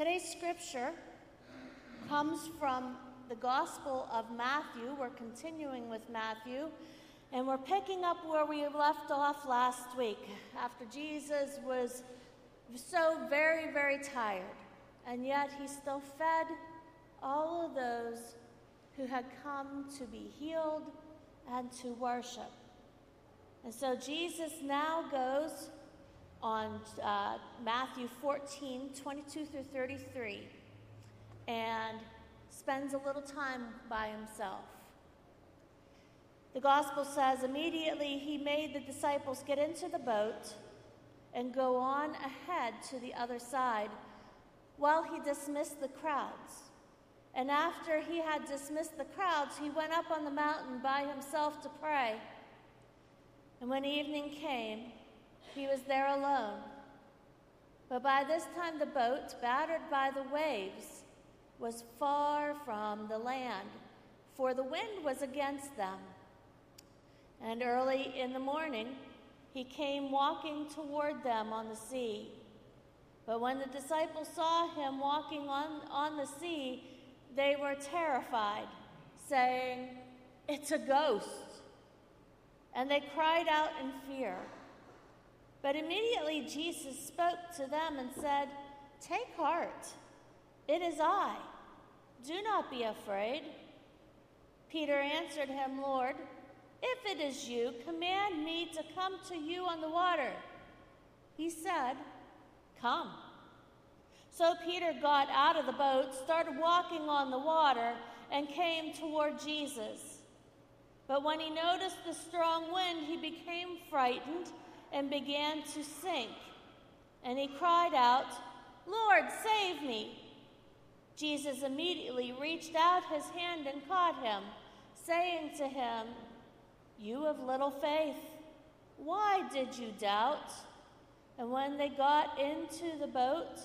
Today's scripture comes from the Gospel of Matthew. We're continuing with Matthew, and we're picking up where we left off last week after Jesus was so very, very tired, and yet he still fed all of those who had come to be healed and to worship. And so Jesus now goes on uh, Matthew 14, 22 through 33, and spends a little time by himself. The gospel says immediately he made the disciples get into the boat and go on ahead to the other side while he dismissed the crowds. And after he had dismissed the crowds, he went up on the mountain by himself to pray. And when evening came, he was there alone. But by this time, the boat, battered by the waves, was far from the land, for the wind was against them. And early in the morning, he came walking toward them on the sea. But when the disciples saw him walking on, on the sea, they were terrified, saying, It's a ghost. And they cried out in fear. But immediately Jesus spoke to them and said, Take heart, it is I. Do not be afraid. Peter answered him, Lord, if it is you, command me to come to you on the water. He said, Come. So Peter got out of the boat, started walking on the water, and came toward Jesus. But when he noticed the strong wind, he became frightened and began to sink. And he cried out, Lord, save me. Jesus immediately reached out his hand and caught him, saying to him, You have little faith. Why did you doubt? And when they got into the boat,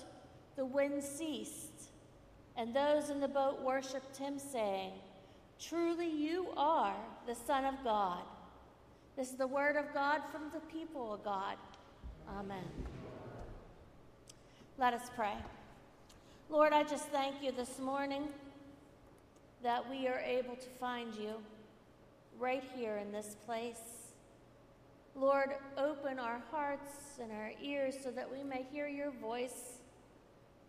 the wind ceased, and those in the boat worshiped him, saying, Truly you are the Son of God. This is the word of God from the people of God. Amen. Let us pray. Lord, I just thank you this morning that we are able to find you right here in this place. Lord, open our hearts and our ears so that we may hear your voice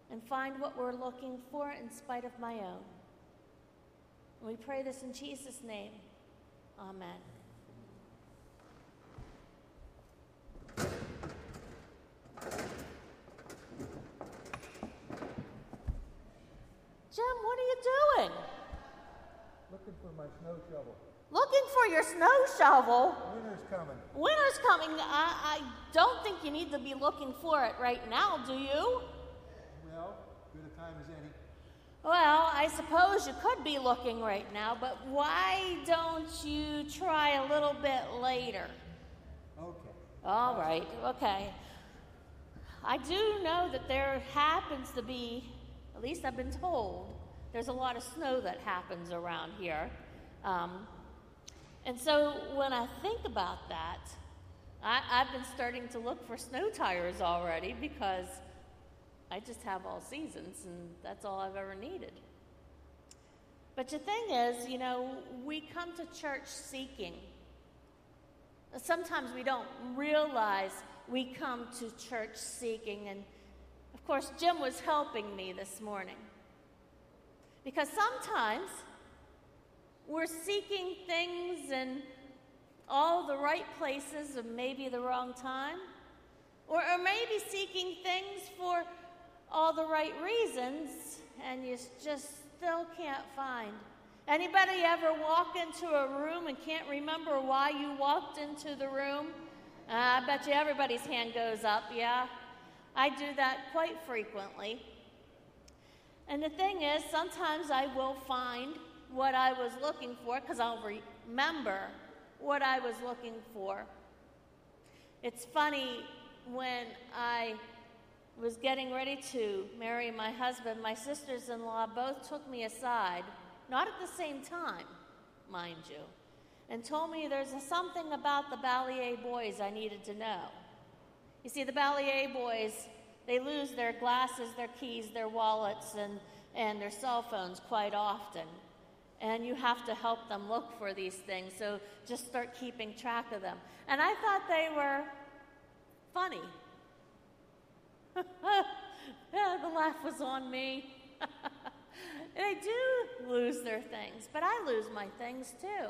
and find what we're looking for in spite of my own. And we pray this in Jesus' name. Amen. Jim, what are you doing? Looking for my snow shovel. Looking for your snow shovel. Winter's coming. Winter's coming. I, I don't think you need to be looking for it right now, do you? Well, good a time as any. Well, I suppose you could be looking right now, but why don't you try a little bit later? Okay. All right, okay. I do know that there happens to be, at least I've been told, there's a lot of snow that happens around here. Um, and so when I think about that, I, I've been starting to look for snow tires already because I just have all seasons and that's all I've ever needed. But the thing is, you know, we come to church seeking. Sometimes we don't realize we come to church seeking. And of course, Jim was helping me this morning. Because sometimes we're seeking things in all the right places or maybe the wrong time, or, or maybe seeking things for all the right reasons and you just still can't find. Anybody ever walk into a room and can't remember why you walked into the room? Uh, I bet you everybody's hand goes up, yeah? I do that quite frequently. And the thing is, sometimes I will find what I was looking for because I'll remember what I was looking for. It's funny when I was getting ready to marry my husband, my sisters in law both took me aside, not at the same time, mind you, and told me there's something about the Balliet boys I needed to know. You see, the Balliet boys they lose their glasses, their keys, their wallets, and, and their cell phones quite often. And you have to help them look for these things, so just start keeping track of them. And I thought they were funny. yeah, the laugh was on me. they do lose their things, but I lose my things too.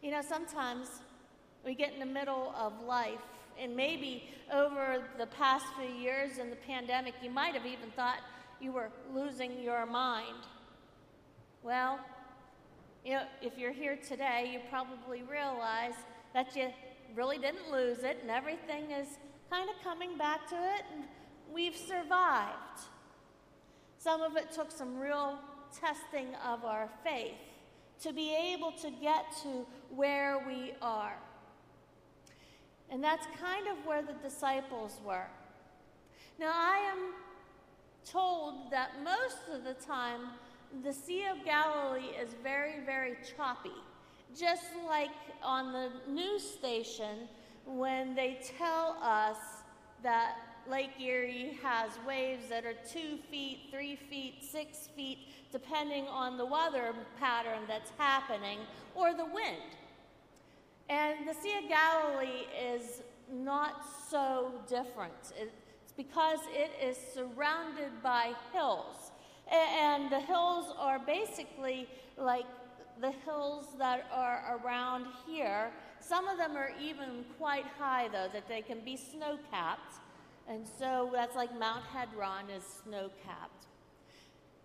You know, sometimes we get in the middle of life, and maybe over the past few years in the pandemic, you might have even thought you were losing your mind. Well, you know, if you're here today, you probably realize that you really didn't lose it, and everything is kind of coming back to it, and we've survived. Some of it took some real testing of our faith to be able to get to where we are. And that's kind of where the disciples were. Now, I am told that most of the time the Sea of Galilee is very, very choppy. Just like on the news station when they tell us that Lake Erie has waves that are two feet, three feet, six feet, depending on the weather pattern that's happening or the wind. And the Sea of Galilee is not so different. It's because it is surrounded by hills. And the hills are basically like the hills that are around here. Some of them are even quite high, though, that they can be snow capped. And so that's like Mount Hebron is snow capped.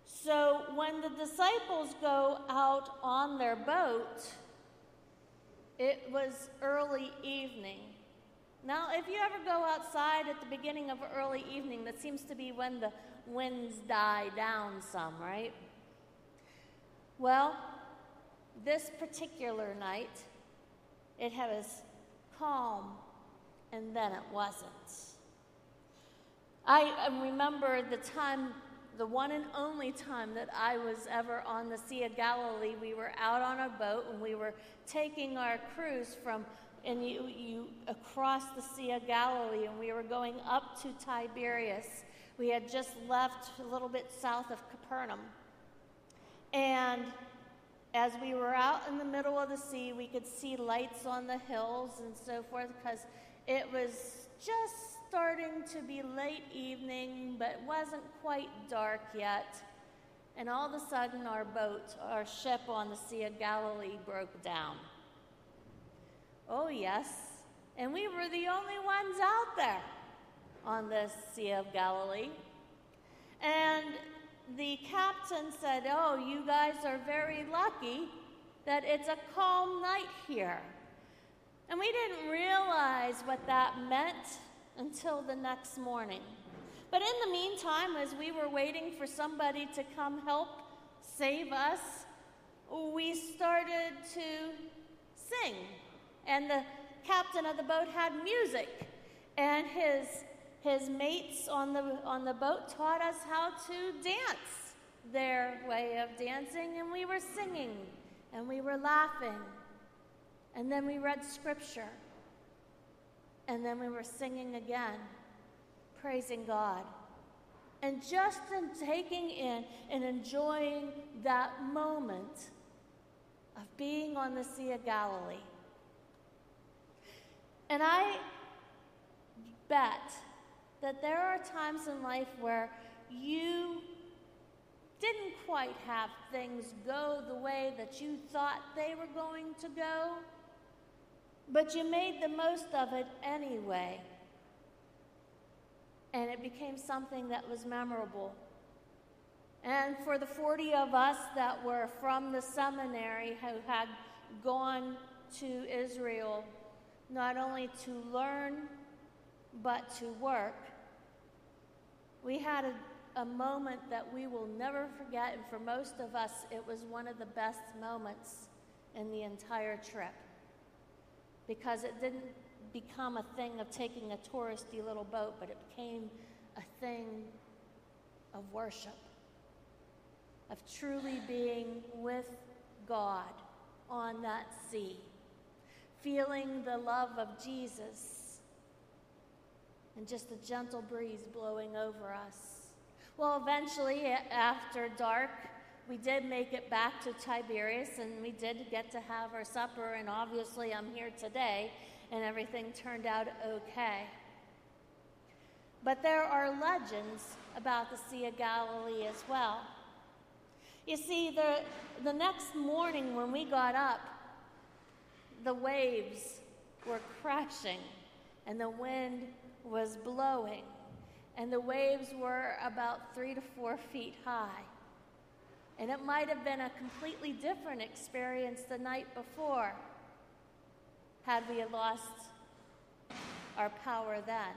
So when the disciples go out on their boat, it was early evening. Now, if you ever go outside at the beginning of early evening, that seems to be when the winds die down some, right? Well, this particular night, it was calm, and then it wasn't. I remember the time, the one and only time that I was ever on the Sea of Galilee. We were out on a boat and we were taking our cruise from and you, you across the Sea of Galilee, and we were going up to Tiberias. We had just left a little bit south of Capernaum. And as we were out in the middle of the sea, we could see lights on the hills and so forth because it was just starting to be late evening, but wasn't quite dark yet. And all of a sudden, our boat, our ship on the Sea of Galilee, broke down. Oh, yes. And we were the only ones out there on the Sea of Galilee. And the captain said, Oh, you guys are very lucky that it's a calm night here. And we didn't realize what that meant until the next morning. But in the meantime, as we were waiting for somebody to come help save us, we started to sing. And the captain of the boat had music, and his, his mates on the, on the boat taught us how to dance their way of dancing, and we were singing, and we were laughing, and then we read scripture. And then we were singing again, praising God. And just in taking in and enjoying that moment of being on the Sea of Galilee. And I bet that there are times in life where you didn't quite have things go the way that you thought they were going to go. But you made the most of it anyway. And it became something that was memorable. And for the 40 of us that were from the seminary who had gone to Israel, not only to learn, but to work, we had a, a moment that we will never forget. And for most of us, it was one of the best moments in the entire trip because it didn't become a thing of taking a touristy little boat, but it became a thing of worship, of truly being with God on that sea, feeling the love of Jesus and just a gentle breeze blowing over us. Well, eventually, after dark, we did make it back to Tiberias and we did get to have our supper, and obviously, I'm here today, and everything turned out okay. But there are legends about the Sea of Galilee as well. You see, the, the next morning when we got up, the waves were crashing and the wind was blowing, and the waves were about three to four feet high. And it might have been a completely different experience the night before had we lost our power then.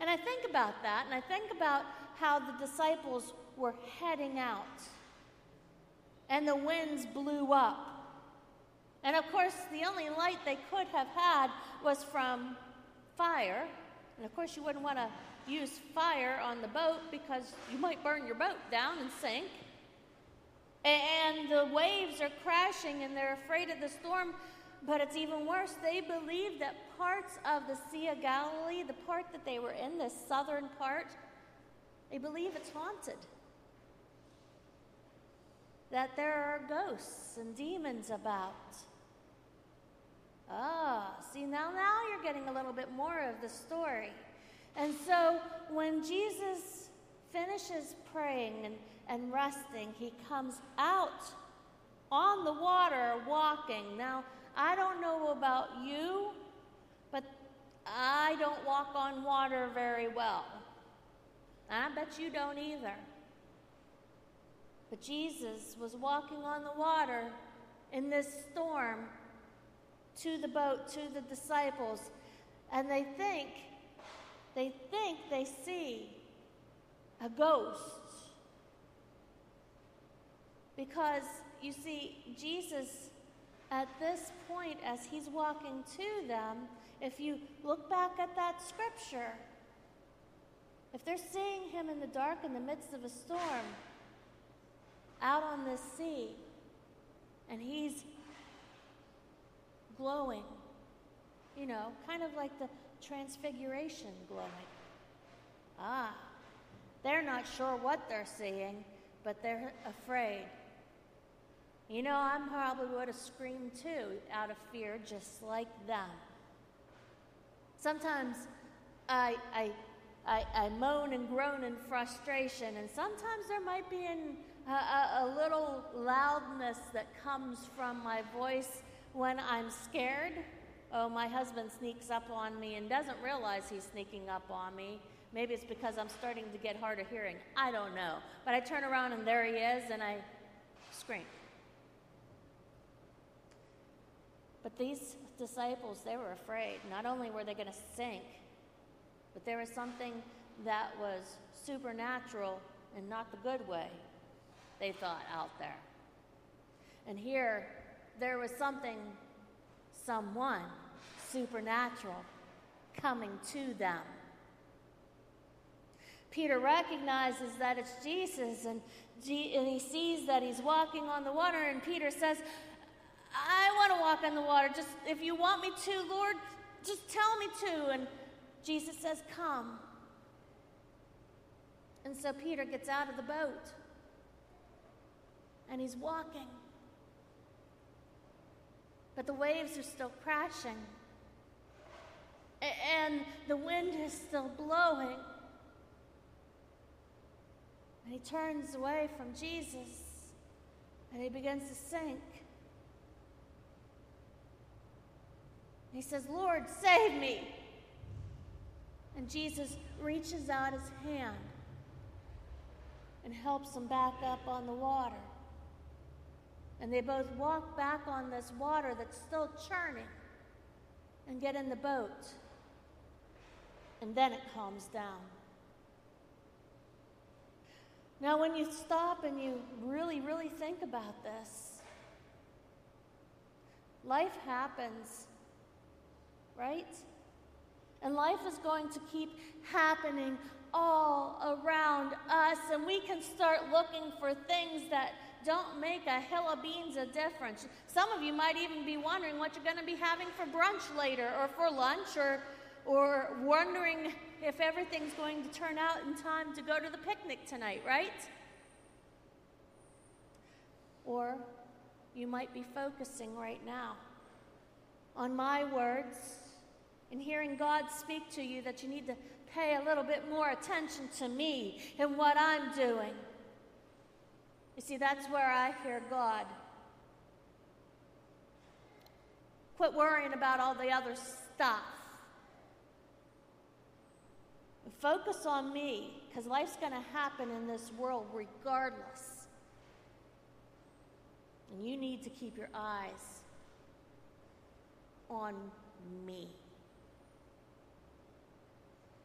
And I think about that, and I think about how the disciples were heading out, and the winds blew up. And of course, the only light they could have had was from fire. And of course, you wouldn't want to use fire on the boat because you might burn your boat down and sink. And the waves are crashing and they're afraid of the storm. But it's even worse. They believe that parts of the Sea of Galilee, the part that they were in, the southern part, they believe it's haunted. That there are ghosts and demons about. Ah, see, now, now you're getting a little bit more of the story. And so when Jesus finishes praying and, and resting, he comes out on the water walking. Now, I don't know about you, but I don't walk on water very well. I bet you don't either. But Jesus was walking on the water in this storm to the boat, to the disciples, and they think, they think they see a ghost. Because, you see, Jesus, at this point, as he's walking to them, if you look back at that scripture, if they're seeing him in the dark in the midst of a storm, out on this sea, and he's glowing, you know, kind of like the transfiguration glowing. Ah, they're not sure what they're seeing, but they're afraid. You know, I probably would have screamed too out of fear, just like them. Sometimes I, I, I, I moan and groan in frustration, and sometimes there might be an, a, a, a little loudness that comes from my voice when I'm scared, oh, my husband sneaks up on me and doesn't realize he's sneaking up on me. Maybe it's because I'm starting to get hard of hearing. I don't know. But I turn around and there he is and I scream. But these disciples, they were afraid. Not only were they going to sink, but there was something that was supernatural and not the good way, they thought, out there. And here, there was something, someone supernatural coming to them. Peter recognizes that it's Jesus and, G- and he sees that he's walking on the water, and Peter says, I want to walk on the water. Just if you want me to, Lord, just tell me to. And Jesus says, Come. And so Peter gets out of the boat and he's walking but the waves are still crashing. And the wind is still blowing. And he turns away from Jesus and he begins to sink. He says, Lord, save me. And Jesus reaches out his hand and helps him back up on the water. And they both walk back on this water that's still churning and get in the boat. And then it calms down. Now, when you stop and you really, really think about this, life happens, right? And life is going to keep happening all around us, and we can start looking for things that don't make a hill of beans a difference. Some of you might even be wondering what you're going to be having for brunch later, or for lunch, or, or wondering if everything's going to turn out in time to go to the picnic tonight, right? Or you might be focusing right now on my words and hearing God speak to you that you need to pay a little bit more attention to me and what I'm doing. You see, that's where I hear God. Quit worrying about all the other stuff. Focus on me, because life's going to happen in this world regardless. And you need to keep your eyes on me.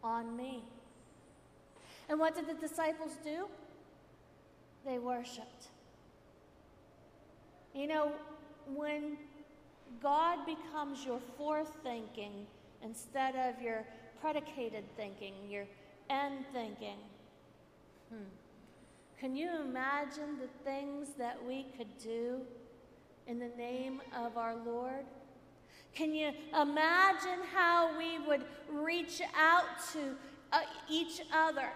On me. And what did the disciples do? They worshiped. You know, when God becomes your forethinking instead of your predicated thinking, your end thinking, hmm. Can you imagine the things that we could do in the name of our Lord? Can you imagine how we would reach out to uh, each other?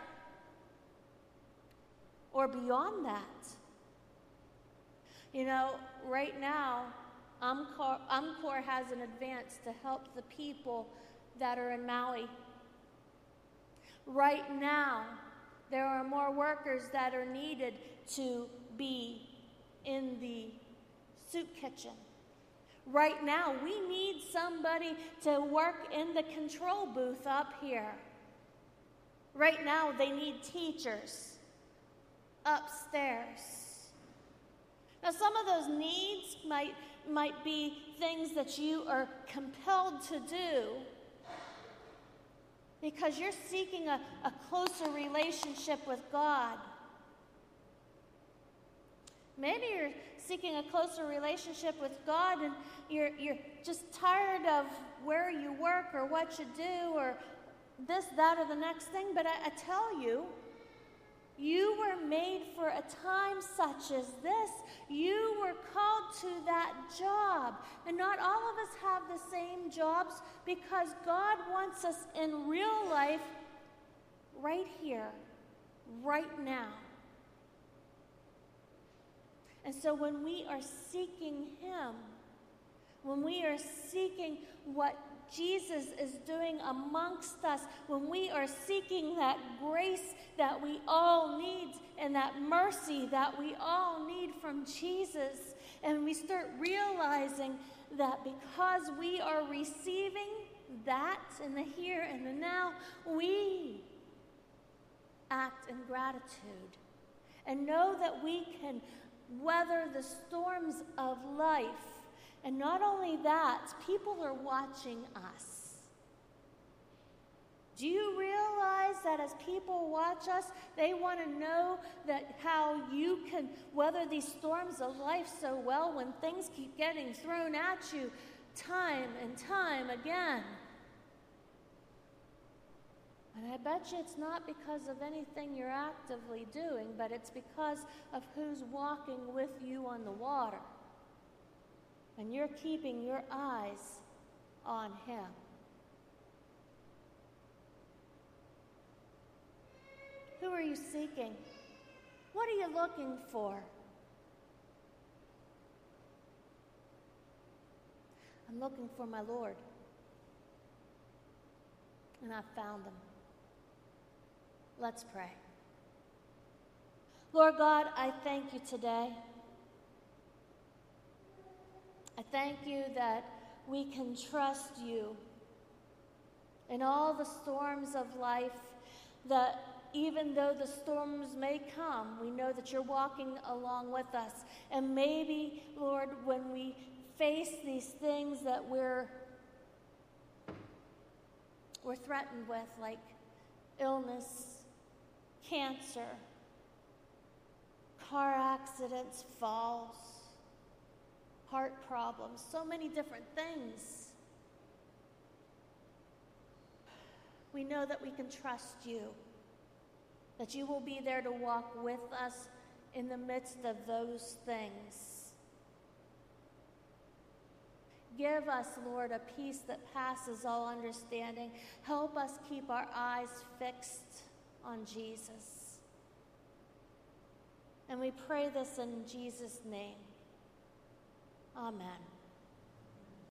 Or beyond that? You know, right now, UMCOR, has an advance to help the people that are in Maui. Right now, there are more workers that are needed to be in the soup kitchen. Right now, we need somebody to work in the control booth up here. Right now, they need teachers upstairs. Now, some of those needs might, might be things that you are compelled to do because you're seeking a, a closer relationship with God. Maybe you're seeking a closer relationship with God and you're, you're just tired of where you work or what you do or this, that, or the next thing. But I, I tell you, you were made for a time such as this. You were called to that job. And not all of us have the same jobs because God wants us in real life right here, right now. And so when we are seeking Him, when we are seeking what Jesus is doing amongst us, when we are seeking that grace that we all need and that mercy that we all need from Jesus, and we start realizing that because we are receiving that in the here and the now, we act in gratitude and know that we can weather the storms of life and not only that, people are watching us. Do you realize that as people watch us, they want to know that how you can weather these storms of life so well when things keep getting thrown at you time and time again? And I bet you it's not because of anything you're actively doing, but it's because of who's walking with you on the water and you're keeping your eyes on Him. Who are you seeking? What are you looking for? I'm looking for my Lord. And I found him. Let's pray. Lord God, I thank you today. I thank you that we can trust you in all the storms of life, that even though the storms may come, we know that you're walking along with us. And maybe, Lord, when we face these things that we're we're threatened with, like illness, cancer, car accidents, falls, heart problems, so many different things. We know that we can trust you, that you will be there to walk with us in the midst of those things. Give us, Lord, a peace that passes all understanding. Help us keep our eyes fixed on Jesus. And we pray this in Jesus' name. Amen.